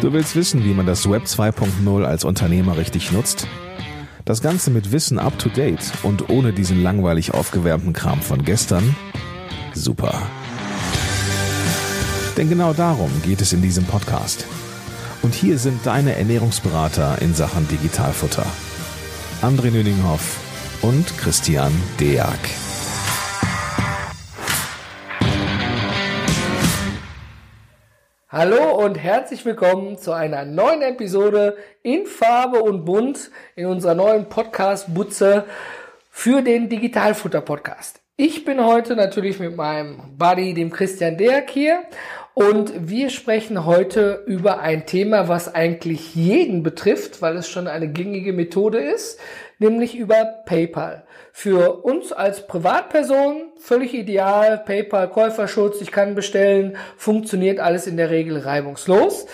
Du willst wissen, wie man das Web 2.0 als Unternehmer richtig nutzt? Das Ganze mit Wissen up to date und ohne diesen langweilig aufgewärmten Kram von gestern? Super. Denn genau darum geht es in diesem Podcast. Und hier sind deine Ernährungsberater in Sachen Digitalfutter. André Nüninghoff und Christian Deak. Hallo und herzlich willkommen zu einer neuen Episode in Farbe und Bunt in unserer neuen Podcast Butze für den Digitalfutter Podcast. Ich bin heute natürlich mit meinem Buddy, dem Christian Deak hier und wir sprechen heute über ein Thema, was eigentlich jeden betrifft, weil es schon eine gängige Methode ist, nämlich über PayPal. Für uns als Privatperson völlig ideal. PayPal Käuferschutz, ich kann bestellen, funktioniert alles in der Regel reibungslos.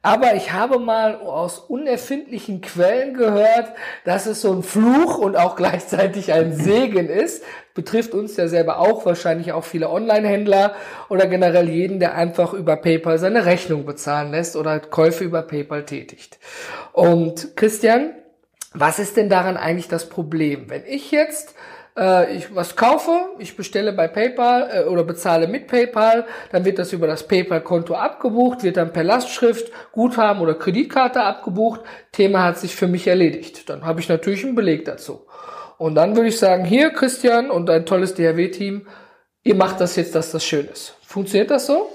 Aber ich habe mal aus unerfindlichen Quellen gehört, dass es so ein Fluch und auch gleichzeitig ein Segen ist. Betrifft uns ja selber auch, wahrscheinlich auch viele Online-Händler oder generell jeden, der einfach über PayPal seine Rechnung bezahlen lässt oder Käufe über PayPal tätigt. Und Christian, was ist denn daran eigentlich das Problem? Wenn ich jetzt äh, ich was kaufe, ich bestelle bei PayPal äh, oder bezahle mit PayPal, dann wird das über das PayPal-Konto abgebucht, wird dann per Lastschrift, Guthaben oder Kreditkarte abgebucht. Thema hat sich für mich erledigt. Dann habe ich natürlich einen Beleg dazu. Und dann würde ich sagen, hier Christian und dein tolles DHW-Team, ihr macht das jetzt, dass das schön ist. Funktioniert das so?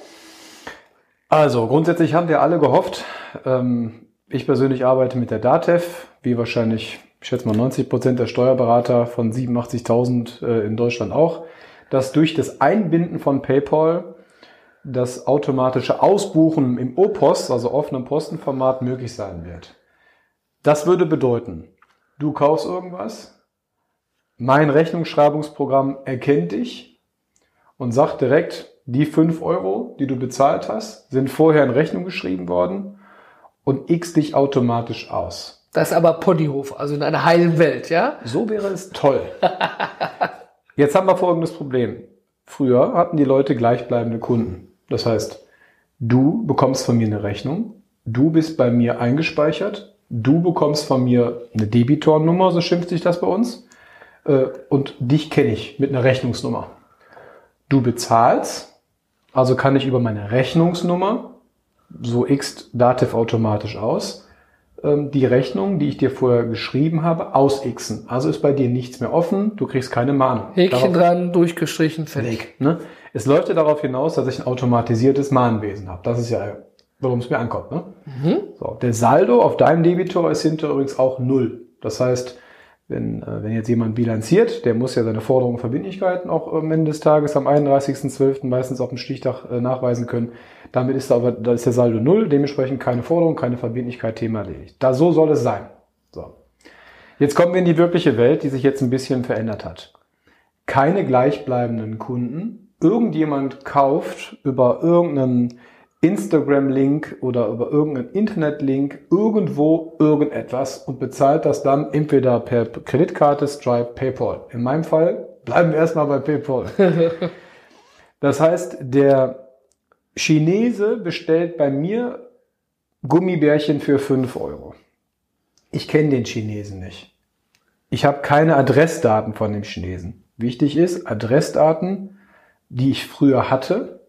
Also grundsätzlich haben wir alle gehofft, ähm, ich persönlich arbeite mit der DATEV, wie wahrscheinlich, ich schätze mal 90 Prozent der Steuerberater von 87.000 äh, in Deutschland auch, dass durch das Einbinden von PayPal das automatische Ausbuchen im O-Post, also offenem Postenformat, möglich sein wird. Das würde bedeuten, du kaufst irgendwas, mein Rechnungsschreibungsprogramm erkennt dich und sagt direkt, die 5 Euro, die du bezahlt hast, sind vorher in Rechnung geschrieben worden und x dich automatisch aus. Das ist aber Ponyhof, also in einer heilen Welt, ja? So wäre es toll. Jetzt haben wir folgendes Problem. Früher hatten die Leute gleichbleibende Kunden. Das heißt, du bekommst von mir eine Rechnung, du bist bei mir eingespeichert, du bekommst von mir eine Debitornummer, so schimpft sich das bei uns, äh, und dich kenne ich mit einer Rechnungsnummer. Du bezahlst, also kann ich über meine Rechnungsnummer so x Dativ automatisch aus. Ähm, die Rechnung, die ich dir vorher geschrieben habe, aus xen. Also ist bei dir nichts mehr offen, du kriegst keine Mahnung. Häkchen darauf, dran, durchgestrichen, fertig. Ne? Es läuft ja darauf hinaus, dass ich ein automatisiertes Mahnwesen habe. Das ist ja, worum es mir ankommt. Ne? Mhm. So, der Saldo auf deinem Debitor ist hinter übrigens auch null. Das heißt, wenn, äh, wenn jetzt jemand bilanziert, der muss ja seine Forderungen und Verbindlichkeiten auch am Ende des Tages am 31.12. meistens auf dem Stichtag äh, nachweisen können. Damit ist, aber, da ist der Saldo null, dementsprechend keine Forderung, keine Verbindlichkeit, Thema erledigt. Da, so soll es sein. So. Jetzt kommen wir in die wirkliche Welt, die sich jetzt ein bisschen verändert hat. Keine gleichbleibenden Kunden. Irgendjemand kauft über irgendeinen Instagram-Link oder über irgendeinen Internet-Link irgendwo irgendetwas und bezahlt das dann entweder per Kreditkarte, Stripe, PayPal. In meinem Fall bleiben wir erstmal bei PayPal. das heißt, der Chinese bestellt bei mir Gummibärchen für 5 Euro. Ich kenne den Chinesen nicht. Ich habe keine Adressdaten von dem Chinesen. Wichtig ist, Adressdaten, die ich früher hatte,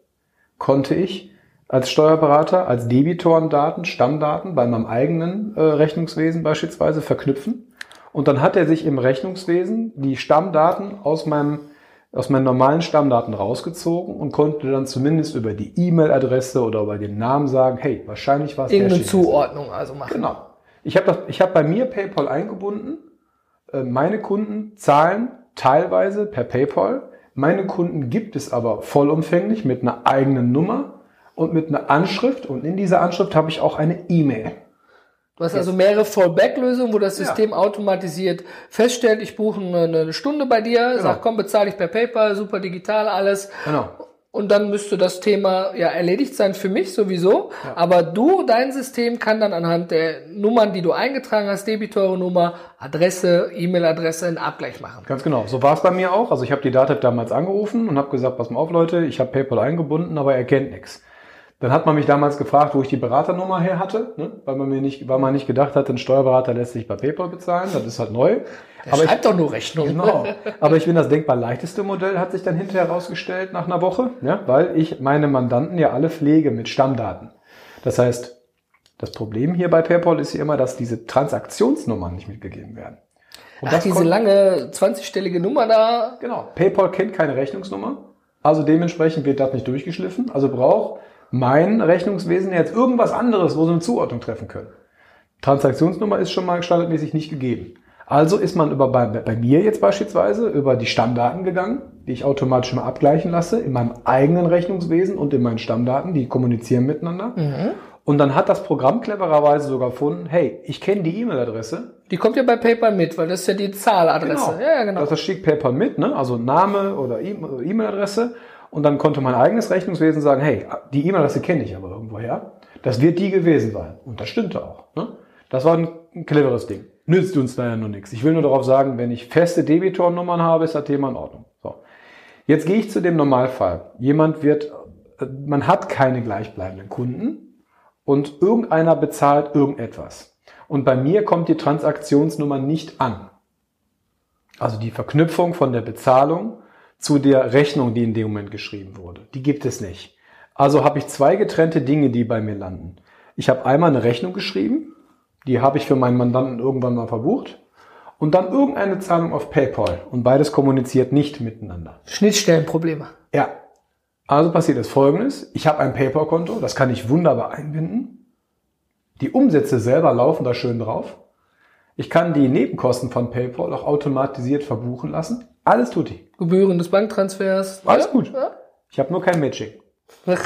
konnte ich als Steuerberater als Debitorendaten, Stammdaten bei meinem eigenen äh, Rechnungswesen beispielsweise verknüpfen. Und dann hat er sich im Rechnungswesen die Stammdaten aus meinem aus meinen normalen Stammdaten rausgezogen und konnte dann zumindest über die E-Mail-Adresse oder über den Namen sagen, hey, wahrscheinlich war es Irgendeine Zuordnung also machen. Genau. Ich habe ich hab bei mir PayPal eingebunden. Äh, meine Kunden zahlen teilweise per PayPal. Meine Kunden gibt es aber vollumfänglich mit einer eigenen Nummer und mit einer Anschrift und in dieser Anschrift habe ich auch eine E-Mail. Du hast also mehrere Fallback-Lösungen, wo das System ja. automatisiert feststellt, ich buche eine, Stunde bei dir, genau. sag, komm, bezahle ich per PayPal, super digital, alles. Genau. Und dann müsste das Thema ja erledigt sein für mich sowieso. Ja. Aber du, dein System kann dann anhand der Nummern, die du eingetragen hast, Debitore-Nummer, Adresse, E-Mail-Adresse, einen Abgleich machen. Ganz genau. So war es bei mir auch. Also ich habe die Datev damals angerufen und habe gesagt, pass mal auf Leute, ich habe PayPal eingebunden, aber er kennt nichts. Dann hat man mich damals gefragt, wo ich die Beraternummer her hatte, ne? weil man mir nicht, weil man nicht gedacht hat, ein Steuerberater lässt sich bei PayPal bezahlen. Das ist halt neu. Der aber schreibt ich, doch nur Rechnung. Genau. Aber ich finde, das denkbar leichteste Modell hat sich dann hinterher herausgestellt nach einer Woche, ja? weil ich meine Mandanten ja alle pflege mit Stammdaten. Das heißt, das Problem hier bei PayPal ist ja immer, dass diese Transaktionsnummern nicht mitgegeben werden. Und Ach, diese lange 20-stellige Nummer da. Genau. PayPal kennt keine Rechnungsnummer. Also dementsprechend wird das nicht durchgeschliffen. Also braucht mein Rechnungswesen jetzt irgendwas anderes, wo sie eine Zuordnung treffen können. Transaktionsnummer ist schon mal standardmäßig nicht gegeben. Also ist man über bei, bei mir jetzt beispielsweise über die Stammdaten gegangen, die ich automatisch mal abgleichen lasse in meinem eigenen Rechnungswesen und in meinen Stammdaten, die kommunizieren miteinander. Mhm. Und dann hat das Programm clevererweise sogar gefunden, hey, ich kenne die E-Mail-Adresse. Die kommt ja bei PayPal mit, weil das ist ja die Zahladresse. Genau. Ja, genau. Das schickt PayPal mit, ne? also Name oder E-Mail-Adresse. Und dann konnte mein eigenes Rechnungswesen sagen, hey, die E-Mail-Adresse kenne ich aber irgendwoher. Das wird die gewesen sein. Und das stimmte auch. Ne? Das war ein, cleveres Ding. Nützt uns leider nur nichts. Ich will nur darauf sagen, wenn ich feste Debitornummern habe, ist das Thema in Ordnung. So. Jetzt gehe ich zu dem Normalfall. Jemand wird, äh, man hat keine gleichbleibenden Kunden und irgendeiner bezahlt irgendetwas. Und bei mir kommt die Transaktionsnummer nicht an. Also die Verknüpfung von der Bezahlung zu der Rechnung, die in dem Moment geschrieben wurde. Die gibt es nicht. Also habe ich zwei getrennte Dinge, die bei mir landen. Ich habe einmal eine Rechnung geschrieben, die habe ich für meinen Mandanten irgendwann mal verbucht. Und dann irgendeine Zahlung auf PayPal. Und beides kommuniziert nicht miteinander. Schnittstellenprobleme. Ja, also passiert das folgendes. Ich habe ein PayPal-Konto, das kann ich wunderbar einbinden. Die Umsätze selber laufen da schön drauf. Ich kann die Nebenkosten von PayPal auch automatisiert verbuchen lassen. Alles tut die. Gebühren des Banktransfers. Alles ja? gut. Ja? Ich habe nur kein Matching.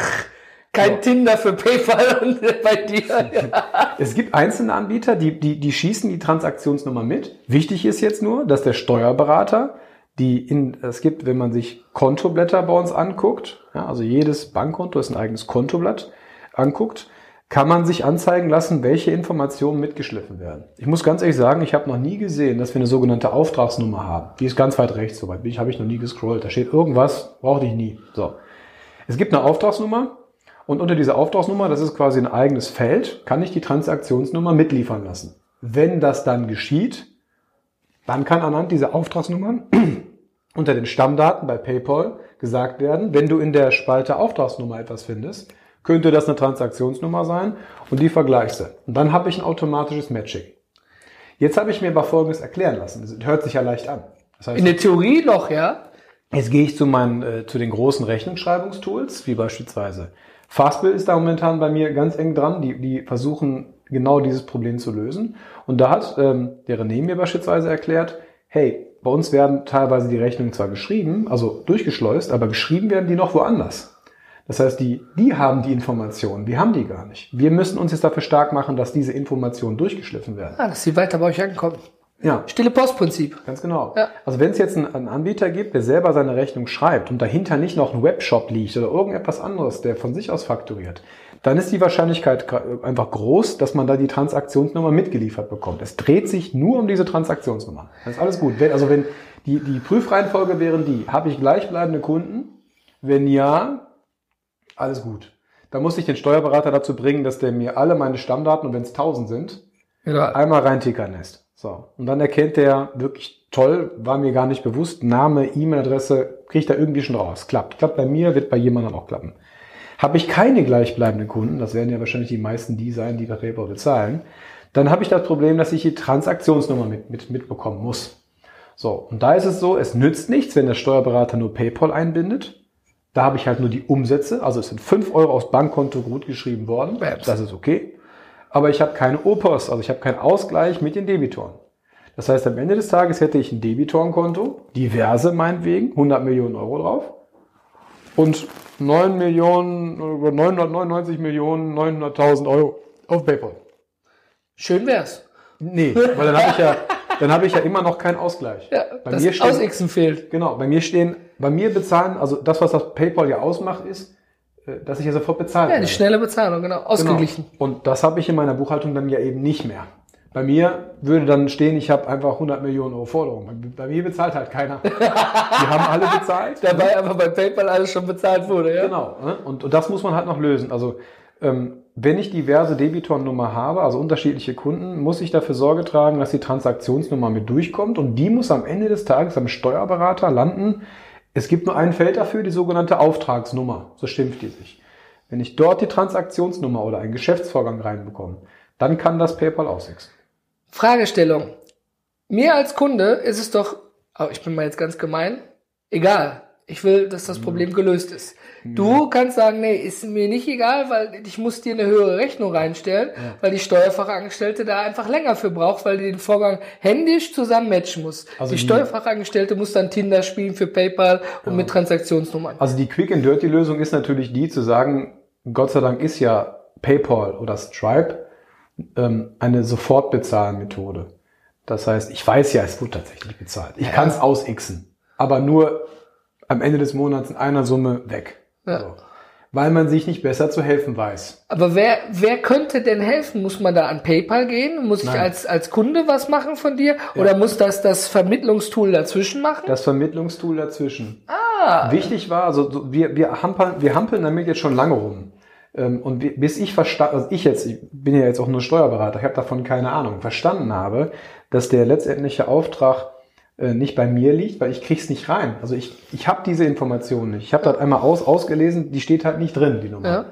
Kein so. Tinder für PayPal bei dir. es gibt einzelne Anbieter, die, die, die schießen die Transaktionsnummer mit. Wichtig ist jetzt nur, dass der Steuerberater die in, es gibt, wenn man sich Kontoblätter bei uns anguckt, ja, also jedes Bankkonto ist ein eigenes Kontoblatt, anguckt, kann man sich anzeigen lassen, welche Informationen mitgeschliffen werden. Ich muss ganz ehrlich sagen, ich habe noch nie gesehen, dass wir eine sogenannte Auftragsnummer haben. Die ist ganz weit rechts, soweit ich, habe ich noch nie gescrollt. Da steht irgendwas, brauchte ich nie. So. Es gibt eine Auftragsnummer und unter dieser Auftragsnummer, das ist quasi ein eigenes Feld, kann ich die Transaktionsnummer mitliefern lassen. Wenn das dann geschieht, dann kann anhand dieser Auftragsnummern unter den Stammdaten bei PayPal gesagt werden, wenn du in der Spalte Auftragsnummer etwas findest, könnte das eine Transaktionsnummer sein und die vergleichst du. Und dann habe ich ein automatisches Matching. Jetzt habe ich mir aber Folgendes erklären lassen. Das hört sich ja leicht an. Das heißt, in der Theorie noch, ja. Jetzt gehe ich zu meinen, äh, zu den großen Rechnungsschreibungstools, wie beispielsweise Fastbill ist da momentan bei mir ganz eng dran. Die, die versuchen genau dieses Problem zu lösen. Und da hat ähm, der René mir beispielsweise erklärt, hey, bei uns werden teilweise die Rechnungen zwar geschrieben, also durchgeschleust, aber geschrieben werden die noch woanders. Das heißt, die, die haben die Informationen, wir haben die gar nicht. Wir müssen uns jetzt dafür stark machen, dass diese Informationen durchgeschliffen werden. Ah, dass sie weiter bei euch ankommen. Ja. Stille Postprinzip. Ganz genau. Ja. Also wenn es jetzt einen, einen, Anbieter gibt, der selber seine Rechnung schreibt und dahinter nicht noch ein Webshop liegt oder irgendetwas anderes, der von sich aus fakturiert, dann ist die Wahrscheinlichkeit einfach groß, dass man da die Transaktionsnummer mitgeliefert bekommt. Es dreht sich nur um diese Transaktionsnummer. Das ist alles gut. Wenn, also wenn die, die Prüfreihenfolge wären die, habe ich gleichbleibende Kunden? Wenn ja, alles gut. Da muss ich den Steuerberater dazu bringen, dass der mir alle meine Stammdaten, und wenn es 1000 sind, ja. einmal reintickern lässt. So. Und dann erkennt der wirklich toll, war mir gar nicht bewusst, Name, E-Mail-Adresse, kriegt er irgendwie schon raus. Klappt. Klappt bei mir, wird bei jemandem auch klappen. Habe ich keine gleichbleibenden Kunden, das werden ja wahrscheinlich die meisten die sein, die bei PayPal bezahlen, dann habe ich das Problem, dass ich die Transaktionsnummer mit, mit, mitbekommen muss. So, und da ist es so, es nützt nichts, wenn der Steuerberater nur PayPal einbindet. Da habe ich halt nur die Umsätze, also es sind fünf Euro aufs Bankkonto gut geschrieben worden. Das ist okay. Aber ich habe keine Opos, also ich habe keinen Ausgleich mit den Debitoren. Das heißt, am Ende des Tages hätte ich ein Debitorenkonto, diverse meinetwegen, 100 Millionen Euro drauf. Und 9 Millionen, 999 Millionen, 900.000 Euro auf PayPal. Schön wär's. Nee, weil dann habe ich ja, dann habe ich ja immer noch keinen Ausgleich. Ja, bei das mir stehen, Ausixen fehlt. Genau, bei mir stehen, bei mir bezahlen, also das, was das PayPal ja ausmacht, ist, äh, dass ich ja sofort bezahle. Ja, die schnelle Bezahlung, genau, ausgeglichen. Genau. Und das habe ich in meiner Buchhaltung dann ja eben nicht mehr. Bei mir würde dann stehen, ich habe einfach 100 Millionen Euro Forderung. Bei, mir bezahlt halt keiner. Die haben alle bezahlt. Dabei aber bei PayPal alles schon bezahlt wurde, ja? Genau. Ne? Und, und das muss man halt noch lösen. Also ähm, wenn ich diverse Debitornummer habe, also unterschiedliche Kunden, muss ich dafür Sorge tragen, dass die Transaktionsnummer mit durchkommt und die muss am Ende des Tages am Steuerberater landen. Es gibt nur ein Feld dafür, die sogenannte Auftragsnummer. So schimpft die sich. Wenn ich dort die Transaktionsnummer oder einen Geschäftsvorgang reinbekomme, dann kann das PayPal aussechsen. Fragestellung. Mir als Kunde ist es doch, oh, ich bin mal jetzt ganz gemein, egal. Ich will, dass das Problem gelöst ist. Du kannst sagen, nee, ist mir nicht egal, weil ich muss dir eine höhere Rechnung reinstellen, Ja. weil die Steuerfachangestellte da einfach länger für braucht, weil die den Vorgang händisch zusammen matchen muss. Also die die- Steuerfachangestellte muss dann Tinder spielen für PayPal und mit Transaktionsnummern. Also die Quick and Dirty Lösung ist natürlich die zu sagen, Gott sei Dank ist ja PayPal oder Stripe ähm, eine Sofortbezahlmethode. Das heißt, ich weiß ja, es wird tatsächlich bezahlt. Ich Ja. kann es ausixen, aber nur am Ende des Monats in einer Summe weg. Ja. So. Weil man sich nicht besser zu helfen weiß. Aber wer, wer könnte denn helfen? Muss man da an PayPal gehen? Muss ich Nein. als, als Kunde was machen von dir? Oder muss das das Vermittlungstool dazwischen machen? Das Vermittlungstool dazwischen. Wichtig war, also so, wir, wir, hampeln, wir hampeln damit jetzt schon lange rum. Ähm, Und bis ich verstanden, also ich jetzt, ich bin ja jetzt auch nur Steuerberater, ich habe davon keine Ahnung, verstanden habe, dass der letztendliche Auftrag nicht bei mir liegt, weil ich krieg's nicht rein. Also ich, ich habe diese Information nicht. Ich habe das einmal aus, ausgelesen, die steht halt nicht drin, die Nummer. Ja.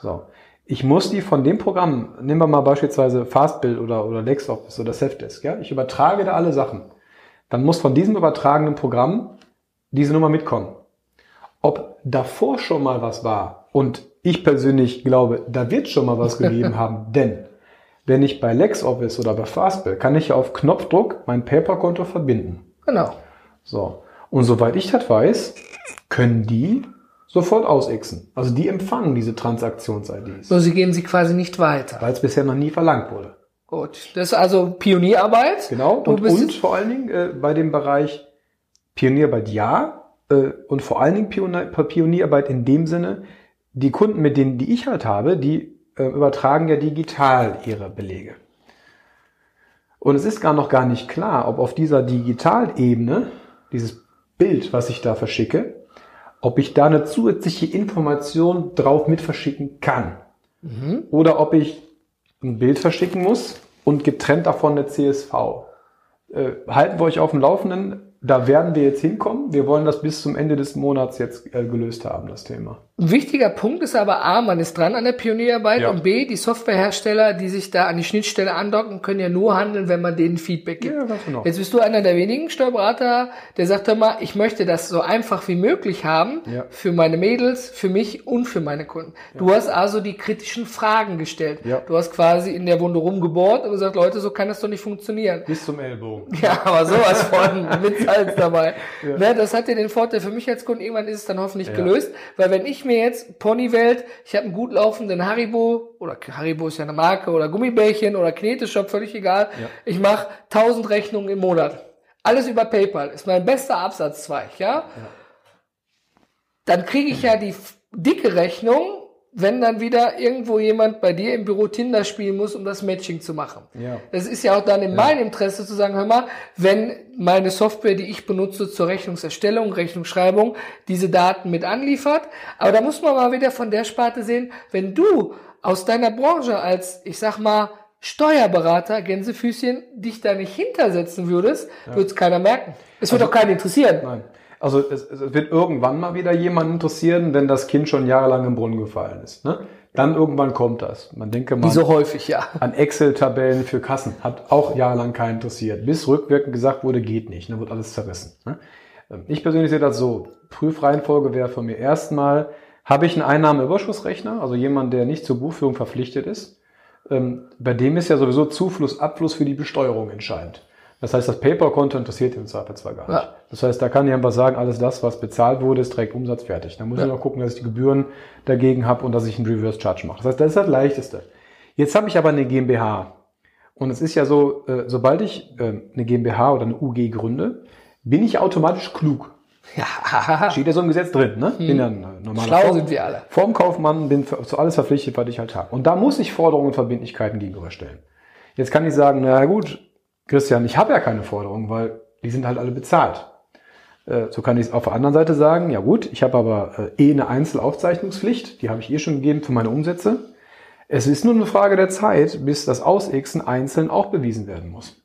So. Ich muss die von dem Programm, nehmen wir mal beispielsweise Fastbill oder, oder LexOffice oder Safdesk, ja, ich übertrage da alle Sachen. Dann muss von diesem übertragenen Programm diese Nummer mitkommen. Ob davor schon mal was war und ich persönlich glaube, da wird schon mal was gegeben haben, denn wenn ich bei LexOffice oder bei Fastbill kann ich ja auf Knopfdruck mein Paperkonto verbinden. Genau. So. Und soweit ich das weiß, können die sofort ausixen. Also die empfangen diese Transaktions-IDs, So, sie geben sie quasi nicht weiter. weil es bisher noch nie verlangt wurde. Gut. Das ist also Pionierarbeit. Genau. Du Und, und vor allen Dingen äh, bei dem Bereich Pionierarbeit ja äh, und vor allen Dingen Pionier, Pionierarbeit in dem Sinne, die Kunden, mit denen die ich halt habe, die äh, übertragen ja digital ihre Belege. Und es ist gar noch gar nicht klar, ob auf dieser Digitalebene, dieses Bild, was ich da verschicke, ob ich da eine zusätzliche Information drauf mit verschicken kann. Oder ob ich ein Bild verschicken muss und getrennt davon eine CSV. Äh, halten wir euch auf dem Laufenden. Da werden wir jetzt hinkommen. Wir wollen das bis zum Ende des Monats jetzt äh, gelöst haben, das Thema. Ein wichtiger Punkt ist aber A, man ist dran an der Pionierarbeit Ja. und B, die Softwarehersteller, die sich da an die Schnittstelle andocken, können ja nur handeln, wenn man denen Feedback gibt. Ja, ganz genau. Jetzt bist du einer der wenigen Steuerberater, der sagt mal, ich möchte das so einfach wie möglich haben Ja. für meine Mädels, für mich und für meine Kunden. Du hast also die kritischen Fragen gestellt. Du hast quasi in der Wunde rumgebohrt und gesagt, Leute, so kann das doch nicht funktionieren. Bis zum Ellbogen. Ja, aber sowas von mit Salz dabei. Ne, das hat ja den Vorteil für mich als Kunde, irgendwann ist es dann hoffentlich gelöst, weil wenn ich mir jetzt Ponywelt, ich habe einen gut laufenden Haribo, oder Haribo ist ja eine Marke, oder Gummibärchen oder Kneteshop, völlig egal, Ja. ich mache 1000 Rechnungen im Monat. Alles über PayPal, ist mein bester Absatzzweig, ja? Dann kriege ich ja die dicke Rechnung, wenn dann wieder irgendwo jemand bei dir im Büro Tinder spielen muss, um das Matching zu machen. Ja. Es ist ja auch dann in meinem Interesse zu sagen, hör mal, wenn meine Software, die ich benutze zur Rechnungserstellung, Rechnungsschreibung, diese Daten mit anliefert. Aber da muss man mal wieder von der Sparte sehen, wenn du aus deiner Branche als, ich sag mal, Steuerberater, Gänsefüßchen, dich da nicht hintersetzen würdest, würde es keiner merken. Es wird auch keinen interessieren. Nein. Also es, es wird irgendwann mal wieder jemanden interessieren, wenn das Kind schon jahrelang im Brunnen gefallen ist. Ne? Dann irgendwann kommt das. Man denke mal so häufig, ja. an Excel-Tabellen für Kassen. Hat auch jahrelang keinen interessiert. Bis rückwirkend gesagt wurde, geht nicht. Dann wird alles zerrissen. Ne? Ähm, Ich persönlich sehe das so. Prüfreihenfolge wäre von mir erstmal, habe ich einen Einnahmeüberschussrechner, also jemand, der nicht zur Buchführung verpflichtet ist. Ähm, Bei dem ist ja sowieso Zufluss, Abfluss für die Besteuerung entscheidend. Das heißt, das PayPal-Konto interessiert im Zweifelsfall gar nicht. Ja. Das heißt, da kann ich einfach sagen, alles das, was bezahlt wurde, ist direkt Umsatz fertig. Da muss ich noch gucken, dass ich die Gebühren dagegen habe und dass ich einen Reverse Charge mache. Das heißt, das ist das Leichteste. Jetzt habe ich aber eine GmbH. Und es ist ja so, äh, sobald ich äh, eine GmbH oder eine UG gründe, bin ich automatisch klug. Ja, Steht ja so im Gesetz drin, ne? Bin ja äh, normaler schlau Form- sind wir alle. Formkaufmann, bin für, zu alles verpflichtet, was ich halt habe. Und da muss ich Forderungen und Verbindlichkeiten gegenüberstellen. Jetzt kann ich sagen, na gut, Christian, ich habe ja keine Forderungen, weil die sind halt alle bezahlt. Äh, so kann ich es auf der anderen Seite sagen, ja gut, ich habe aber äh, eh eine Einzelaufzeichnungspflicht, die habe ich eh schon gegeben für meine Umsätze. Es ist nur eine Frage der Zeit, bis das Ausixen einzeln auch bewiesen werden muss.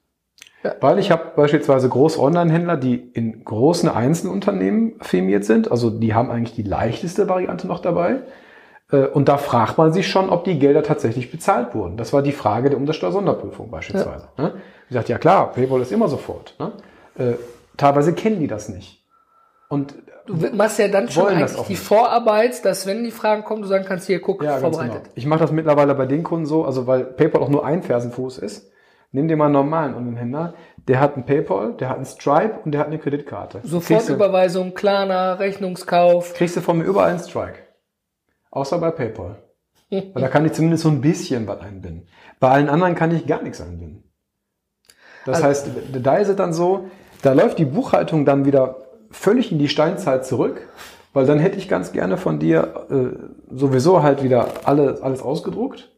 Ja. Weil ich habe beispielsweise große Online-Händler, die in großen Einzelunternehmen firmiert sind, also die haben eigentlich die leichteste Variante noch dabei. Äh, und da fragt man sich schon, ob die Gelder tatsächlich bezahlt wurden. Das war die Frage der Umsatzsteuer-Sonderprüfung beispielsweise. Ja. Ich sagte, ja klar, Paypal ist immer sofort. Ne? Äh, teilweise kennen die das nicht. Und du machst ja dann schon eigentlich die Vorarbeit, dass wenn die Fragen kommen, du sagen kannst, hier guck, ja, vorbereitet. Genau. Ich mache das mittlerweile bei den Kunden so, also weil PayPal auch nur ein Fersenfuß ist. Nimm dir mal einen normalen Online-Händler, der hat ein PayPal, der hat ein Stripe und der hat eine Kreditkarte. Sofortüberweisung, Klarna, Rechnungskauf. Kriegst du von mir überall einen Strike. Außer bei PayPal. Weil da kann ich zumindest so ein bisschen was einbinden. Bei allen anderen kann ich gar nichts einbinden. Das also, heißt, da ist es dann so, da läuft die Buchhaltung dann wieder völlig in die Steinzeit zurück, weil dann hätte ich ganz gerne von dir äh, sowieso halt wieder alle, alles ausgedruckt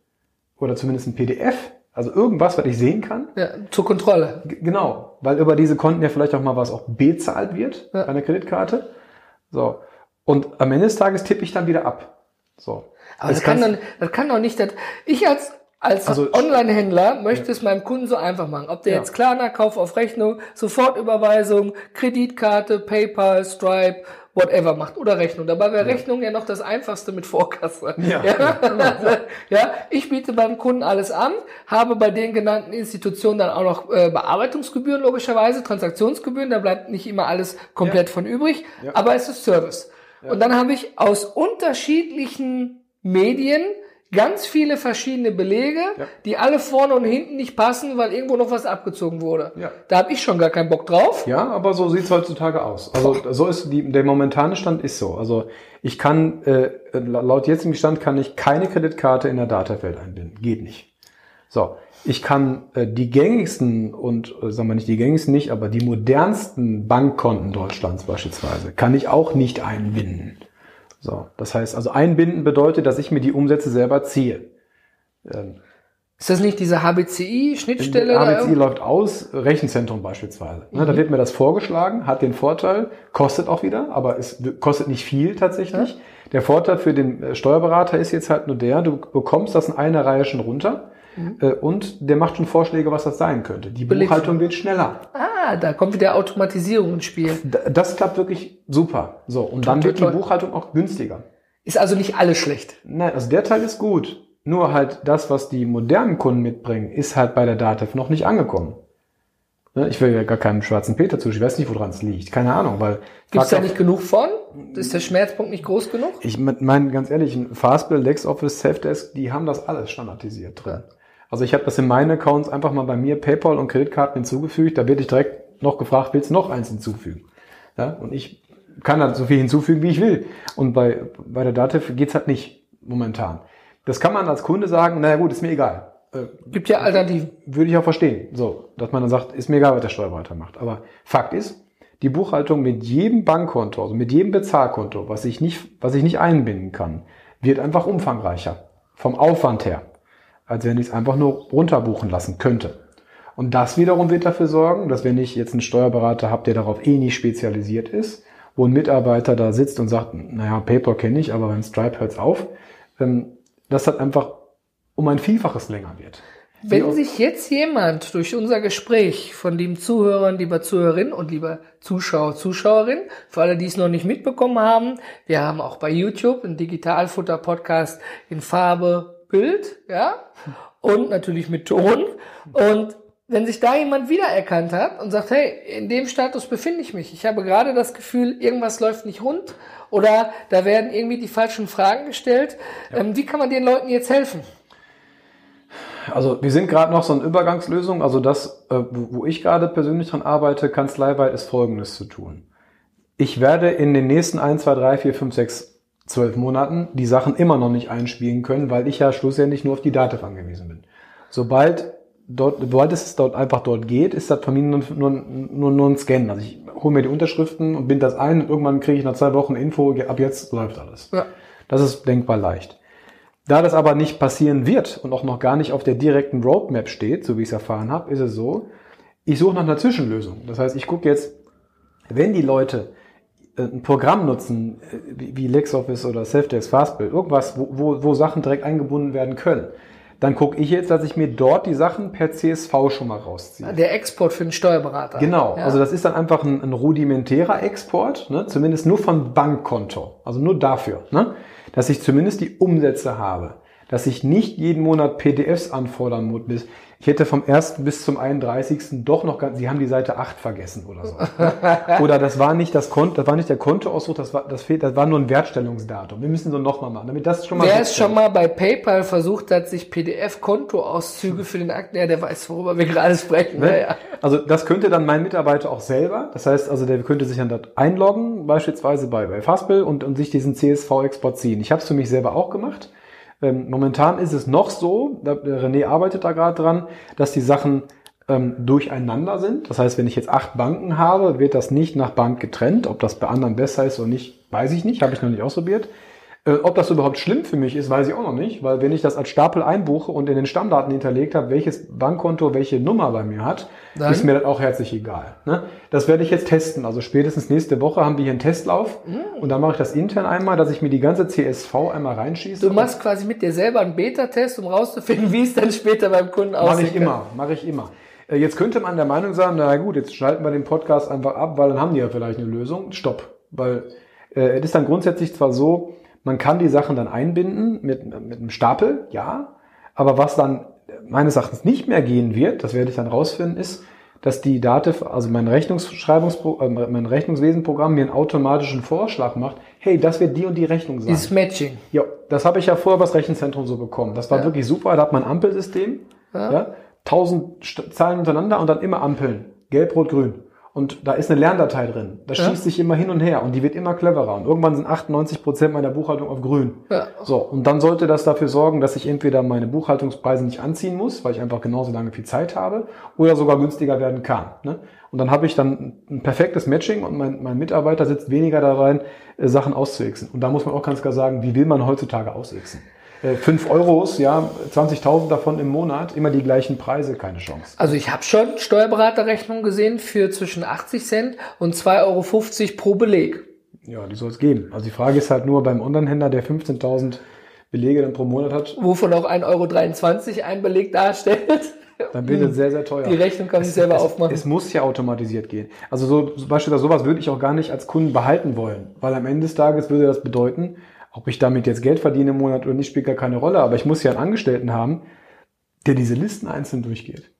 oder zumindest ein PDF also irgendwas, was ich sehen kann. Ja, zur Kontrolle. G genau, weil über diese Konten ja vielleicht auch mal was auch bezahlt wird ja. bei einer Kreditkarte. So. Und am Ende des Tages tippe ich dann wieder ab. So. Aber das, das kann, dann, das kann doch nicht, das, ich als, als also, Online-Händler möchte ja. es meinem Kunden so einfach machen. Ob der ja. jetzt Klarna, Kauf auf Rechnung, Sofortüberweisung, Kreditkarte, PayPal, Stripe whatever macht oder Rechnung. Dabei wäre ja. Rechnung ja noch das einfachste mit Vorkasse. Ja. Ja? Genau. ich biete beim Kunden alles an, habe bei den genannten Institutionen dann auch noch äh, Bearbeitungsgebühren logischerweise, Transaktionsgebühren, da bleibt nicht immer alles komplett von übrig, aber es ist Service. Und dann habe ich aus unterschiedlichen Medien ganz viele verschiedene Belege, ja. die alle vorne und hinten nicht passen, weil irgendwo noch was abgezogen wurde. Ja. Da habe ich schon gar keinen Bock drauf. Ja, aber so sieht's heutzutage aus. Also so ist die, der momentane Stand ist so. Also ich kann äh, laut jetzigem Stand kann ich keine Kreditkarte in der Datafeld einbinden. Geht nicht. So, ich kann äh, die gängigsten und äh, sagen wir nicht die gängigsten nicht, aber die modernsten Bankkonten Deutschlands beispielsweise kann ich auch nicht einbinden. So, das heißt also einbinden bedeutet, dass ich mir die Umsätze selber ziehe. Ähm, ist das nicht diese HBCI-Schnittstelle? HBCI läuft aus, Rechenzentrum beispielsweise. Mhm. Da wird mir das vorgeschlagen, hat den Vorteil, kostet auch wieder, aber es kostet nicht viel tatsächlich. Ja. Der Vorteil für den äh, Steuerberater ist jetzt halt nur der, du bekommst das in einer Reihe schon runter mhm. Äh, und der macht schon Vorschläge, was das sein könnte. Die Buchhaltung wird schneller. Ah, da kommt wieder Automatisierung ins Spiel. Das klappt wirklich super. So, und dann wird die Buchhaltung auch günstiger. Ist also nicht alles schlecht. Nein, also der Teil ist gut. Nur halt das, was die modernen Kunden mitbringen, ist halt bei der DATEV noch nicht angekommen. Ne, ich will ja gar keinen schwarzen Peter zu. Ich weiß nicht, woran es liegt. Keine Ahnung, weil. Gibt es da nicht genug von? Ist der Schmerzpunkt nicht groß genug? Ich meine, ganz ehrlich, ein Fastbill, LexOffice, Safdesk, die haben das alles standardisiert drin. Ja. Also ich habe das in meinen Accounts einfach mal bei mir PayPal und Kreditkarten hinzugefügt. Da werde ich direkt noch gefragt, willst du noch eins hinzufügen? Ja, und ich kann dann so viel hinzufügen, wie ich will. Und bei, bei der Dativ geht's halt nicht momentan. Das kann man als Kunde sagen, naja gut, ist mir egal. Äh, Gibt ja Alternativen. Würde ich auch verstehen. So, dass man dann sagt, ist mir egal, was der Steuerberater macht. Aber Fakt ist, die Buchhaltung mit jedem Bankkonto, also mit jedem Bezahlkonto, was ich nicht, was ich nicht einbinden kann, wird einfach umfangreicher. Vom Aufwand her als wenn ich es einfach nur runterbuchen lassen könnte. Und das wiederum wird dafür sorgen, dass wenn ich jetzt einen Steuerberater habe, der darauf eh nicht spezialisiert ist, wo ein Mitarbeiter da sitzt und sagt, naja, Paper kenne ich, aber beim Stripe hört's auf, ähm, dass das einfach um ein Vielfaches länger wird. Wenn sich jetzt jemand durch unser Gespräch von den Zuhörern, lieber Zuhörerin und lieber Zuschauer, Zuschauerin, für alle, die es noch nicht mitbekommen haben, wir haben auch bei YouTube einen Digitalfutter-Podcast in Farbe, Bild, ja, und natürlich mit Ton. Und wenn sich da jemand wiedererkannt hat und sagt, hey, in dem Status befinde ich mich, ich habe gerade das Gefühl, irgendwas läuft nicht rund oder da werden irgendwie die falschen Fragen gestellt, ja. ähm, wie kann man den Leuten jetzt helfen? Also wir sind gerade noch so eine Übergangslösung. Also das, äh, wo ich gerade persönlich dran arbeite, kanzleiweit, ist Folgendes zu tun. Ich werde in den nächsten 1, 2, 3, 4, 5, 6 zwölf Monaten die Sachen immer noch nicht einspielen können, weil ich ja schlussendlich nur auf die Daten angewiesen bin. Sobald dort, sobald es dort einfach dort geht, ist das von mir nur, nur, nur, nur ein Scan. Also ich hole mir die Unterschriften und binde das ein und irgendwann kriege ich nach zwei Wochen Info, ab jetzt läuft alles. Ja. Das ist denkbar leicht. Da das aber nicht passieren wird und auch noch gar nicht auf der direkten Roadmap steht, so wie ich es erfahren habe, ist es so, ich suche nach einer Zwischenlösung. Das heißt, ich gucke jetzt, wenn die Leute äh, ein Programm nutzen, äh, wie LexOffice oder Self-Text Fastbill, irgendwas, wo, wo, wo Sachen direkt eingebunden werden können, dann gucke ich jetzt, dass ich mir dort die Sachen per CSV schon mal rausziehe. Der Export für den Steuerberater. Genau, Ja. also das ist dann einfach ein, ein rudimentärer Export, ne? zumindest nur von Bankkonto, also nur dafür, ne? dass ich zumindest die Umsätze habe, dass ich nicht jeden Monat PDFs anfordern muss. Ich hätte vom 1. bis zum 31. doch noch ganz, Sie haben die Seite 8 vergessen oder so. ne? oder das war nicht das Konto, das war nicht der Kontoausdruck, das war, das fehlt, das war nur ein Wertstellungsdatum. Wir müssen so nochmal machen, damit das schon mal Wer es schon mal bei PayPal versucht hat, sich PDF-Kontoauszüge für den Akten, ja, der weiß, worüber wir gerade sprechen. Ne? Ja. Also das könnte dann mein Mitarbeiter auch selber. Das heißt, also der könnte sich dann dort einloggen, beispielsweise bei, bei Fastbill und, und sich diesen CSV-Export ziehen. Ich habe es für mich selber auch gemacht. Ähm, momentan ist es noch so, da, René arbeitet da gerade dran, dass die Sachen ähm, durcheinander sind. Das heißt, wenn ich jetzt acht Banken habe, wird das nicht nach Bank getrennt. Ob das bei anderen besser ist oder nicht, weiß ich nicht, habe ich noch nicht ausprobiert. Äh, ob das überhaupt schlimm für mich ist, weiß ich auch noch nicht, weil wenn ich das als Stapel einbuche und in den Stammdaten hinterlegt habe, welches Bankkonto welche Nummer bei mir hat, Dann? ist mir das auch herzlich egal. Ne? Das werde ich jetzt testen. Also spätestens nächste Woche haben wir hier einen Testlauf und dann mache ich das intern einmal, dass ich mir die ganze CSV einmal reinschieße. Du machst quasi mit dir selber einen Beta-Test, um rauszufinden, wie es dann später beim Kunden aussieht. Mache ich immer, mache ich immer. Äh, Jetzt könnte man der Meinung sein, na gut, jetzt schalten wir den Podcast einfach ab, weil dann haben die ja vielleicht eine Lösung. Stopp. Weil äh, es ist dann grundsätzlich zwar so, man kann die Sachen dann einbinden mit, mit einem Stapel, ja, aber was dann meines Erachtens nicht mehr gehen wird, das werde ich dann rausfinden, ist, dass die Dativ, also mein Rechnungsschreibungspro, äh, mein Rechnungswesenprogramm mir einen automatischen Vorschlag macht, hey, das wird die und die Rechnung sein. Dieses Matching. Ja, das habe ich ja vorher übers Rechenzentrum so bekommen. Das war Ja. wirklich super. Da hat man ein Ampelsystem, ja. tausend St- Zahlen untereinander und dann immer Ampeln. Gelb, Rot, Grün. Und da ist eine Lerndatei drin. Das Ja. schießt sich immer hin und her und die wird immer cleverer. Und irgendwann sind 98 Prozent meiner Buchhaltung auf Grün. Ja. So, und dann sollte das dafür sorgen, dass ich entweder meine Buchhaltungspreise nicht anziehen muss, weil ich einfach genauso lange viel Zeit habe, oder sogar günstiger werden kann. Ne? Und dann habe ich dann ein perfektes Matching und mein, mein Mitarbeiter sitzt weniger da rein, äh, Sachen auszuixen. Und da muss man auch ganz klar sagen, wie will man heutzutage ausixen? Äh, 5 Euros, ja, 20.000 davon im Monat, immer die gleichen Preise, keine Chance. Also ich habe schon Steuerberaterrechnungen gesehen für zwischen 80 Cent und 2,50 Euro pro Beleg. Ja, die soll es geben. Also die Frage ist halt nur beim Online-Händler, der 15.000 Belege dann pro Monat hat, Wovon auch 1,23 Euro ein Beleg darstellt. dann wird es sehr, sehr teuer. Die Rechnung kann ich selber es, aufmachen. Es muss ja automatisiert gehen. Also so, so beispielsweise sowas würde ich auch gar nicht als Kunden behalten wollen, weil am Ende des Tages würde das bedeuten, ob ich damit jetzt Geld verdiene im Monat oder nicht, spielt gar keine Rolle. Aber ich muss ja einen Angestellten haben, der diese Listen einzeln durchgeht.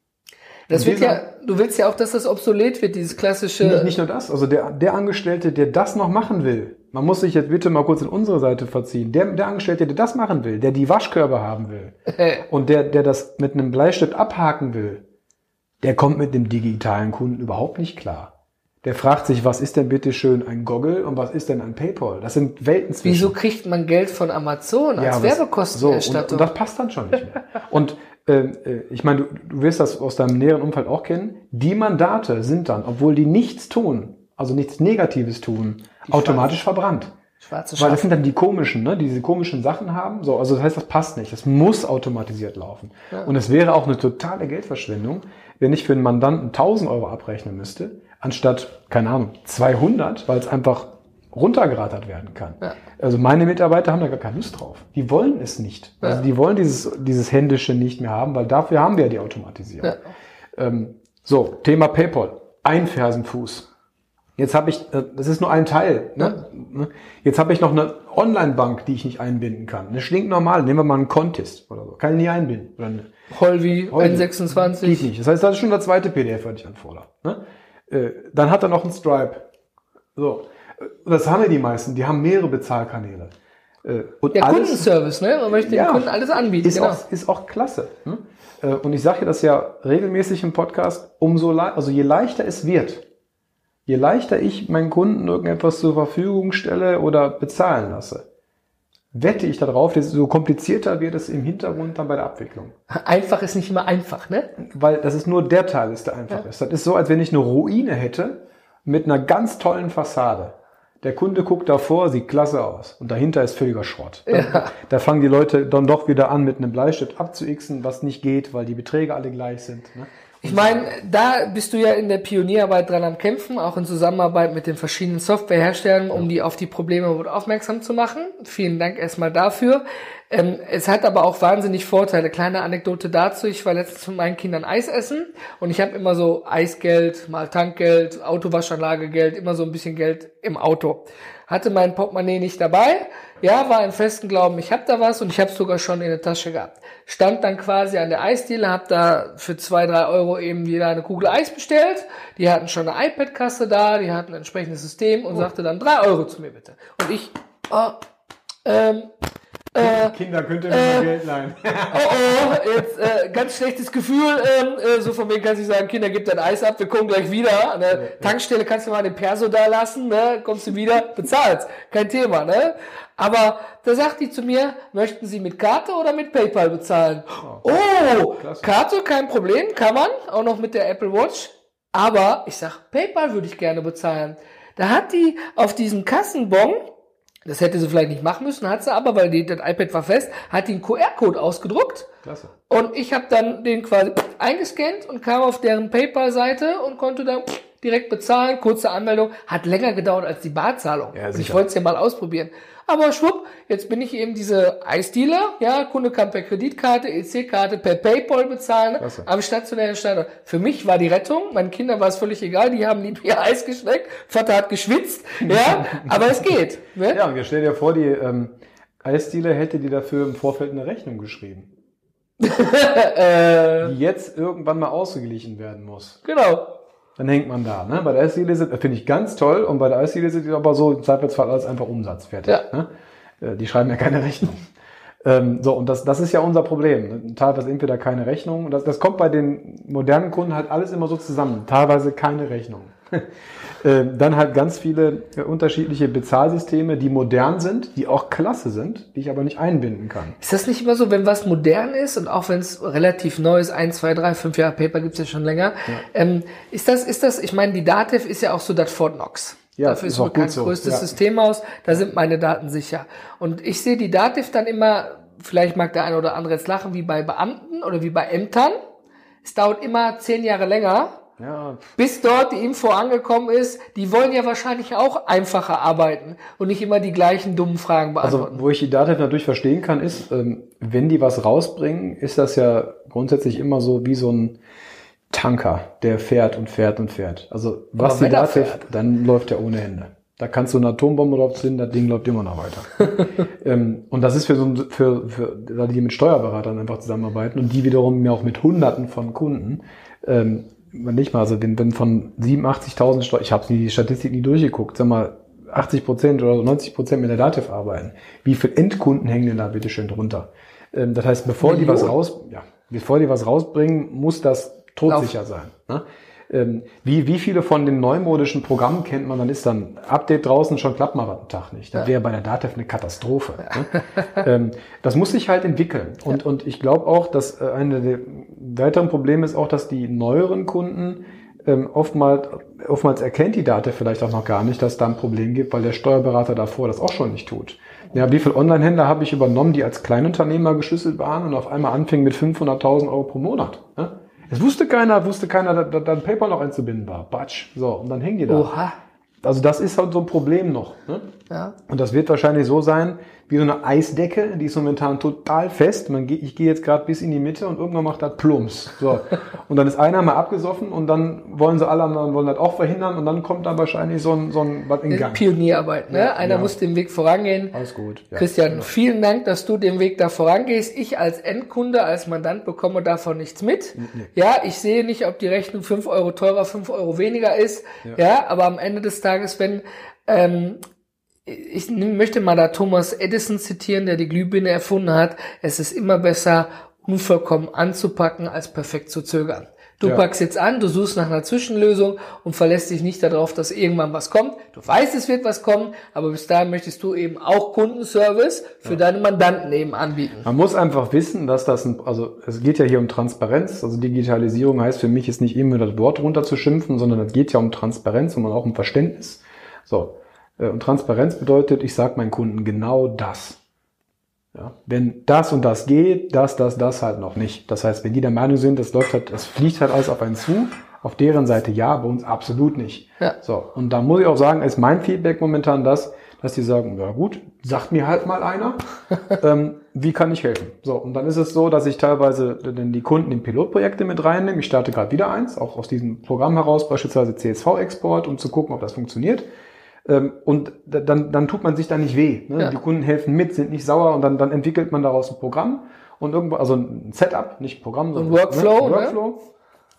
Das wird ja, du willst ja auch, dass das obsolet wird, dieses klassische. Nicht, nicht nur das, also der, der Angestellte, der das noch machen will, man muss sich jetzt bitte mal kurz in unsere Seite verziehen, der, der Angestellte, der das machen will, der die Waschkörbe haben will und der, der das mit einem Bleistift abhaken will, der kommt mit dem digitalen Kunden überhaupt nicht klar. Der fragt sich, was ist denn bitte schön ein Goggle und was ist denn ein PayPal? Das sind Welten zwischen. Wieso kriegt man Geld von Amazon als was- Werbekostenerstattung? So, und, und das passt dann schon nicht mehr. und ähm, äh, ich meine, du, du wirst das aus deinem näheren Umfeld auch kennen. Die Mandate sind dann, obwohl die nichts tun, also nichts Negatives tun, automatisch verbrannt. Schwarze Weil das Schafe. sind dann die komischen, ne, die diese komischen Sachen haben. So, also das heißt, das passt nicht. Das muss automatisiert laufen. Und es wäre auch eine totale Geldverschwendung, wenn ich für einen Mandanten 1000 Euro abrechnen müsste, anstatt, keine Ahnung, 200, weil es einfach runtergerattert werden kann. Ja. Also meine Mitarbeiter haben da gar keine Lust drauf. Die wollen es nicht. Also Ja. die wollen dieses, dieses Händische nicht mehr haben, weil dafür haben wir ja die Automatisierung. Ja. Ähm, so, Thema PayPal. Ein Fersenfuß. Jetzt habe ich, äh, das ist nur ein Teil. Ne? Jetzt habe ich noch eine Online-Bank, die ich nicht einbinden kann. Eine stinknormale. Nehmen wir mal einen Contest oder so. Kann ich nie einbinden. Holvi, Holvi. N26. Geht nicht. Das heißt, das ist schon der zweite PDF, was ich anfordere. Ne? Äh, dann hat er noch einen Stripe. So. Das haben ja die meisten. Die haben mehrere Bezahlkanäle. Äh, Und Der alles- Kundenservice, ne? Man möchte Ja. dem Kunden alles anbieten. ist, genau. auch, ist auch klasse. Ne? Äh, Und ich sage das ja regelmäßig im Podcast, umso also je leichter es wird, je leichter ich meinen Kunden irgendetwas zur Verfügung stelle oder bezahlen lasse, wette ich darauf, desto komplizierter wird es im Hintergrund dann bei der Abwicklung. Einfach ist nicht immer einfach, ne? Weil das ist nur der Teil, ist, der einfach ist. Das ist so, als wenn ich eine Ruine hätte mit einer ganz tollen Fassade. Der Kunde guckt davor, sieht klasse aus. Und dahinter ist völliger Schrott. Ja. Da fangen die Leute dann doch wieder an, mit einem Bleistift abzuixen, was nicht geht, weil die Beträge alle gleich sind. Ne? Ich meine, da bist du ja in der Pionierarbeit dran am Kämpfen, auch in Zusammenarbeit mit den verschiedenen Softwareherstellern, um die auf die Probleme aufmerksam zu machen. Vielen Dank erstmal dafür. Ähm, es hat aber auch wahnsinnig Vorteile. Kleine Anekdote dazu. Ich war letztens mit meinen Kindern Eis essen und ich habe immer so Eisgeld, mal Tankgeld, Autowaschanlagegeld, immer so ein bisschen Geld im Auto. Hatte mein Portemonnaie nicht dabei ja, war im festen Glauben, ich hab da was und ich habe sogar schon in der Tasche gehabt. Stand dann quasi an der Eisdiele, hab da für zwei, drei Euro eben wieder eine Kugel Eis bestellt. Die hatten schon eine iPad-Kasse da, die hatten ein entsprechendes System und oh. sagte dann drei Euro zu mir bitte. Und ich, oh, ähm, äh, Kinder könnt ihr mir äh, Geld leihen. oh oh, jetzt äh, ganz schlechtes Gefühl. Ähm, äh, so von wegen kannst du sagen, Kinder, gib dein Eis ab, wir kommen gleich wieder. Ja, Tankstelle kannst du mal den Perso da lassen, ne? kommst du wieder, bezahlst. Kein Thema, ne? Aber da sagt die zu mir, möchten Sie mit Karte oder mit PayPal bezahlen? Oh, oh Karte, kein Problem, kann man, auch noch mit der Apple Watch. Aber ich sag, PayPal würde ich gerne bezahlen. Da hat die auf diesen Kassenbon das hätte sie vielleicht nicht machen müssen, hat sie aber, weil die, das iPad war fest, hat die einen QR-Code ausgedruckt. Klasse. Und ich habe dann den quasi eingescannt und kam auf deren PayPal-Seite und konnte dann direkt bezahlen. Kurze Anmeldung. Hat länger gedauert als die Barzahlung. Ja, ich wollte es ja mal ausprobieren. Aber schwupp, jetzt bin ich eben diese Eisdealer, ja, Kunde kann per Kreditkarte, EC-Karte, per Paypal bezahlen, Klasse. am stationären Standort. Für mich war die Rettung, meinen Kindern war es völlig egal, die haben nie ihr Eis geschmeckt, Vater hat geschwitzt, ja, aber es geht. Ne? Ja, und wir stellen dir vor, die ähm, Eisdealer hätte dir dafür im Vorfeld eine Rechnung geschrieben. die jetzt irgendwann mal ausgeglichen werden muss. Genau dann hängt man da. Ne? Bei der sind, finde ich ganz toll, und bei der Eisdiele sind die aber so im Zweifelsfall alles einfach Umsatz fertig. Ja. Ne? Äh, die schreiben ja keine Rechnung. Ähm, so, und das, das ist ja unser Problem. Teilweise entweder keine Rechnung. Das, das kommt bei den modernen Kunden halt alles immer so zusammen. Teilweise keine Rechnung. Ähm, dann halt ganz viele äh, unterschiedliche Bezahlsysteme, die modern sind, die auch klasse sind, die ich aber nicht einbinden kann. Ist das nicht immer so, wenn was modern ist und auch wenn es relativ neu ist, ein, zwei, drei, fünf Jahre Paper gibt's ja schon länger, ja. Ähm, ist das, ist das, ich meine, die Dativ ist ja auch so das Fort Knox. Ja, Dafür ist, ist kein so. größtes ja. System aus, da sind meine Daten sicher. Und ich sehe die Dativ dann immer, vielleicht mag der eine oder andere jetzt lachen, wie bei Beamten oder wie bei Ämtern. Es dauert immer zehn Jahre länger, ja. Bis dort die Info angekommen ist, die wollen ja wahrscheinlich auch einfacher arbeiten und nicht immer die gleichen dummen Fragen also, beantworten. Also, wo ich die Daten natürlich verstehen kann, ist, ähm, wenn die was rausbringen, ist das ja grundsätzlich immer so wie so ein Tanker, der fährt und fährt und fährt. Also, was die Daten, dann läuft der ohne Ende. Da kannst du eine Atombombe drauf ziehen, das Ding läuft immer noch weiter. ähm, und das ist für so für, für die mit Steuerberatern einfach zusammenarbeiten und die wiederum ja auch mit Hunderten von Kunden. Ähm, nicht mal, also wenn, wenn von 87.000 Steuern, ich habe die Statistik nie durchgeguckt, sag mal, 80 Prozent oder 90 Prozent mit der Dativ arbeiten. Wie viele Endkunden hängen denn da bitte schön drunter? Ähm, das heißt, bevor Million. die was raus, ja, bevor die was rausbringen, muss das todsicher sein. Ne? Ähm, wie, wie viele von den neumodischen Programmen kennt man, dann ist dann Update draußen, schon klappt mal am Tag nicht. Das wäre bei der Datev eine Katastrophe. Ne? ähm, das muss sich halt entwickeln. Und, und ich glaube auch, dass äh, eine der weiteren Probleme ist auch, dass die neueren Kunden ähm, oftmals, oftmals erkennt die Datev vielleicht auch noch gar nicht, dass da ein Problem gibt, weil der Steuerberater davor das auch schon nicht tut. Ja, wie viele Online-Händler habe ich übernommen, die als Kleinunternehmer geschlüsselt waren und auf einmal anfingen mit 500.000 Euro pro Monat? Ne? Es wusste keiner, wusste keiner, dass, dass ein PayPal noch einzubinden war. Batsch. So, und dann hängen die da. Oha. Also das ist halt so ein Problem noch. Ne? Ja. Und das wird wahrscheinlich so sein, wie so eine Eisdecke, die ist momentan total fest. Man geht, ich gehe jetzt gerade bis in die Mitte und irgendwann macht das Plumps. So. Und dann ist einer mal abgesoffen und dann wollen sie alle anderen wollen das auch verhindern und dann kommt dann wahrscheinlich so ein, so ein was in Gang. Pionierarbeit, ne? Ja, einer ja. muss den Weg vorangehen. Alles gut. Ja, Christian, vielen Dank, dass du den Weg da vorangehst. Ich als Endkunde, als Mandant bekomme davon nichts mit. Nee. Ja, ich sehe nicht, ob die Rechnung fünf Euro teurer, fünf Euro weniger ist. Ja, ja aber am Ende des Tages, wenn ähm, ich möchte mal da Thomas Edison zitieren, der die Glühbirne erfunden hat. Es ist immer besser, unvollkommen anzupacken, als perfekt zu zögern. Du ja. packst jetzt an, du suchst nach einer Zwischenlösung und verlässt dich nicht darauf, dass irgendwann was kommt. Du weißt, es wird was kommen, aber bis dahin möchtest du eben auch Kundenservice für ja. deine Mandanten eben anbieten. Man muss einfach wissen, dass das ein, also es geht ja hier um Transparenz. Also Digitalisierung heißt für mich ist nicht immer das Wort runterzuschimpfen, sondern es geht ja um Transparenz und auch um Verständnis. So. Äh, und Transparenz bedeutet, ich sage meinen Kunden genau das. Ja, wenn das und das geht, das, das, das halt noch nicht. Das heißt, wenn die der Meinung sind, das läuft halt, das fliegt halt alles auf einen zu, auf deren Seite ja, bei uns absolut nicht. Ja. So, und da muss ich auch sagen, ist mein Feedback momentan das, dass die sagen, ja gut, sagt mir halt mal einer, ähm, wie kann ich helfen? So, und dann ist es so, dass ich teilweise denn die Kunden in Pilotprojekte mit reinnehme. Ich starte gerade wieder eins, auch aus diesem Programm heraus, beispielsweise CSV-Export, um zu gucken, ob das funktioniert. Ähm, und dann, dann tut man sich da nicht weh. Ne? Ja. Die Kunden helfen mit, sind nicht sauer und dann, dann entwickelt man daraus ein Programm und irgendwo, also ein Setup, nicht ein Programm, sondern Workflow, ein ne? Workflow.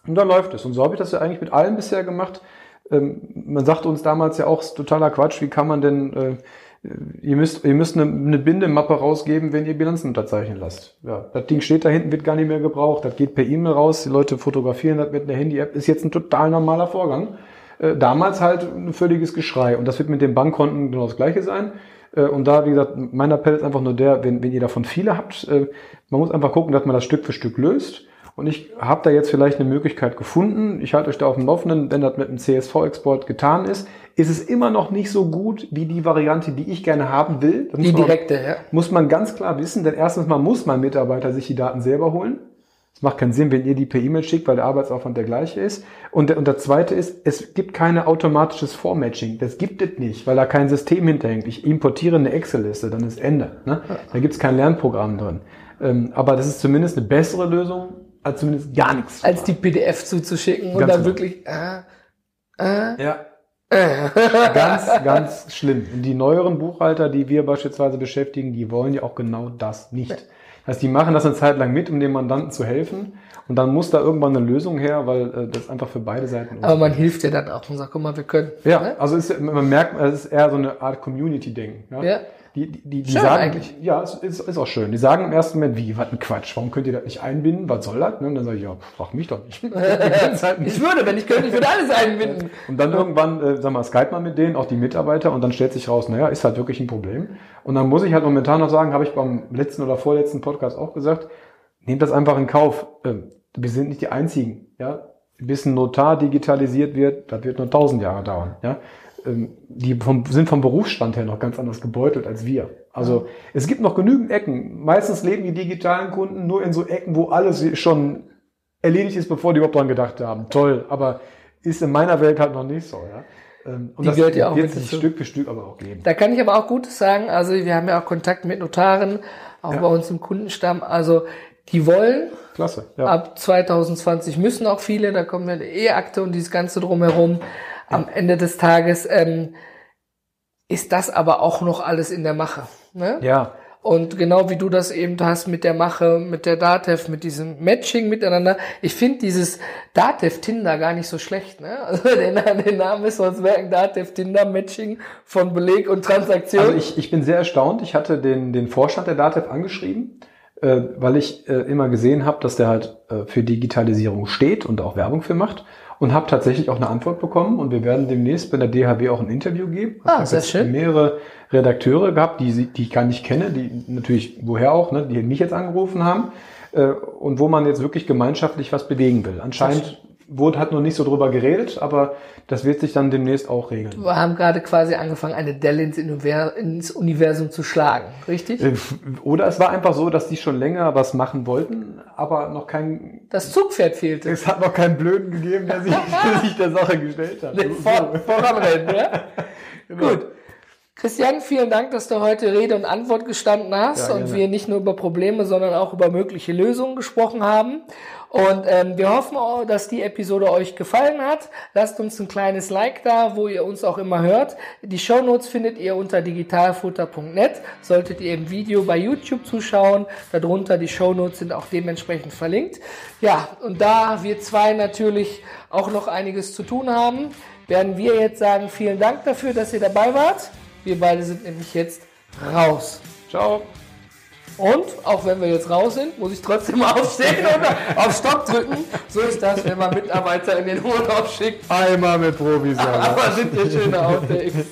Und dann läuft es. Und so habe ich das ja eigentlich mit allen bisher gemacht. Ähm, man sagte uns damals ja auch, ist totaler Quatsch, wie kann man denn, äh, ihr müsst, ihr müsst eine, eine Bindemappe rausgeben, wenn ihr Bilanzen unterzeichnen lasst. Ja, das Ding steht da hinten, wird gar nicht mehr gebraucht, das geht per E-Mail raus, die Leute fotografieren das mit einer Handy-App, ist jetzt ein total normaler Vorgang. Äh, damals halt ein völliges Geschrei. Und das wird mit den Bankkonten genau das gleiche sein. Äh, Und da, wie gesagt, mein Appell ist einfach nur der, wenn, wenn ihr davon viele habt, äh, man muss einfach gucken, dass man das Stück für Stück löst. Und ich habe da jetzt vielleicht eine Möglichkeit gefunden. Ich halte euch da auf dem Laufenden, wenn das mit dem CSV-Export getan ist, ist es immer noch nicht so gut wie die Variante, die ich gerne haben will. Das Die muss man- direkte, ja. muss man ganz klar wissen, denn erstens mal muss mein Mitarbeiter sich die Daten selber holen. Es macht keinen Sinn, wenn ihr die per E-Mail schickt, weil der Arbeitsaufwand der gleiche ist. Und der, und der zweite ist, es gibt keine automatisches Vormatching. Das gibt es nicht, weil da kein System hinterhängt. Ich importiere eine Excel-Liste, dann ist Ende. Ne? Da gibt es kein Lernprogramm drin. Ähm, aber das ist zumindest eine bessere Lösung, als zumindest gar nichts. Als die PDF zuzuschicken und Ganz dann genau. wirklich, äh, äh, Ja. ganz, ganz schlimm. Und die neueren Buchhalter, die wir beispielsweise beschäftigen, die wollen ja auch genau das nicht. Das heißt, die machen das eine Zeit lang mit, um den Mandanten zu helfen. Und dann muss da irgendwann eine Lösung her, weil äh, das einfach für beide Seiten aber man hilft ja dann auch und sagt, guck mal, wir können. ja, ne? also ist, man merkt, es ist eher so eine Art Community-Ding. Ja? Ja. Die, die, die, die Schön sagen, eigentlich. ja, es ist, ist auch schön. Die sagen im ersten Moment, wie, was ein Quatsch, warum könnt ihr das nicht einbinden, was soll das? Ne? Und dann sage ich, ja, frag mich doch nicht. Ich würde, wenn ich könnte, ich würde alles einbinden. Und dann irgendwann, äh, sag mal, Skype man mit denen, auch die Mitarbeiter, und dann stellt sich raus, naja, ist halt wirklich ein Problem. Und dann muss ich halt momentan noch sagen, habe ich beim letzten oder vorletzten Podcast auch gesagt, nehmt das einfach in Kauf. Ähm, wir sind nicht die Einzigen, ja. Bis ein Notar digitalisiert wird, das wird nur tausend Jahre dauern, ja. Ähm, Die vom, sind vom Berufsstand her noch ganz anders gebeutelt als wir. Also es gibt noch genügend Ecken. Meistens leben die digitalen Kunden nur in so Ecken, wo alles schon erledigt ist, bevor die überhaupt dran gedacht haben. Toll, aber ist in meiner Welt halt noch nicht so. Ja? Ähm, Und Die das gehört ja auch wird sich. Stück für Stück aber auch geben. Da kann ich aber auch Gutes sagen. Also wir haben ja auch Kontakt mit Notaren, auch Ja. bei uns im Kundenstamm. Also die wollen, Klasse. Ja. ab 2020 müssen auch viele, da kommen ja die E-Akte und dieses Ganze drumherum. Am Ende des Tages ähm, ist das aber auch noch alles in der Mache. Ne? ja. Und genau wie du das eben hast mit der Mache, mit der Datev, mit diesem Matching miteinander. Ich finde dieses Datev Tinder gar nicht so schlecht. Ne? Also den, den Namen ist uns merken, Datev Tinder Matching von Beleg und Transaktion. Also ich, ich bin sehr erstaunt. Ich hatte den, den Vorstand der DATEV angeschrieben, äh, weil ich äh, immer gesehen habe, dass der halt äh, für Digitalisierung steht und auch Werbung für macht. Und habe tatsächlich auch eine Antwort bekommen. Und wir werden demnächst bei der DHB auch ein Interview geben. Ah, hab sehr schön. mehrere Redakteure gehabt, die, die ich gar nicht kenne, die natürlich woher auch, ne, die mich jetzt angerufen haben. Äh, und wo man jetzt wirklich gemeinschaftlich was bewegen will. Anscheinend wurde halt noch nicht so drüber geredet, aber das wird sich dann demnächst auch regeln. wir haben gerade quasi angefangen, eine Dell ins, Univer ins Universum zu schlagen. Richtig? Äh, Oder es war einfach so, dass die schon länger was machen wollten, aber noch kein, Das Zugpferd fehlte. es hat noch keinen Blöden gegeben, der sich, der, sich der Sache gestellt hat. Vor, voranrennen, ja? Genau. Gut. Christian, vielen Dank, dass du heute Rede und Antwort gestanden hast Ja, und wir nicht nur über Probleme, sondern auch über mögliche Lösungen gesprochen haben. Und ähm, wir hoffen, auch, dass die Episode euch gefallen hat. Lasst uns ein kleines Like da, wo ihr uns auch immer hört. Die Shownotes findet ihr unter digitalfutter.net. Solltet ihr im Video bei YouTube zuschauen, darunter die Shownotes sind auch dementsprechend verlinkt. Ja, und da wir zwei natürlich auch noch einiges zu tun haben, werden wir jetzt sagen, vielen Dank dafür, dass ihr dabei wart. Wir beide sind nämlich jetzt raus. Ciao. Und auch wenn wir jetzt raus sind, muss ich trotzdem aufstehen und auf Stopp drücken. So ist das, wenn man Mitarbeiter in den Urlaub schickt. Einmal mit Provision. Aber sind hier schöne Outtakes.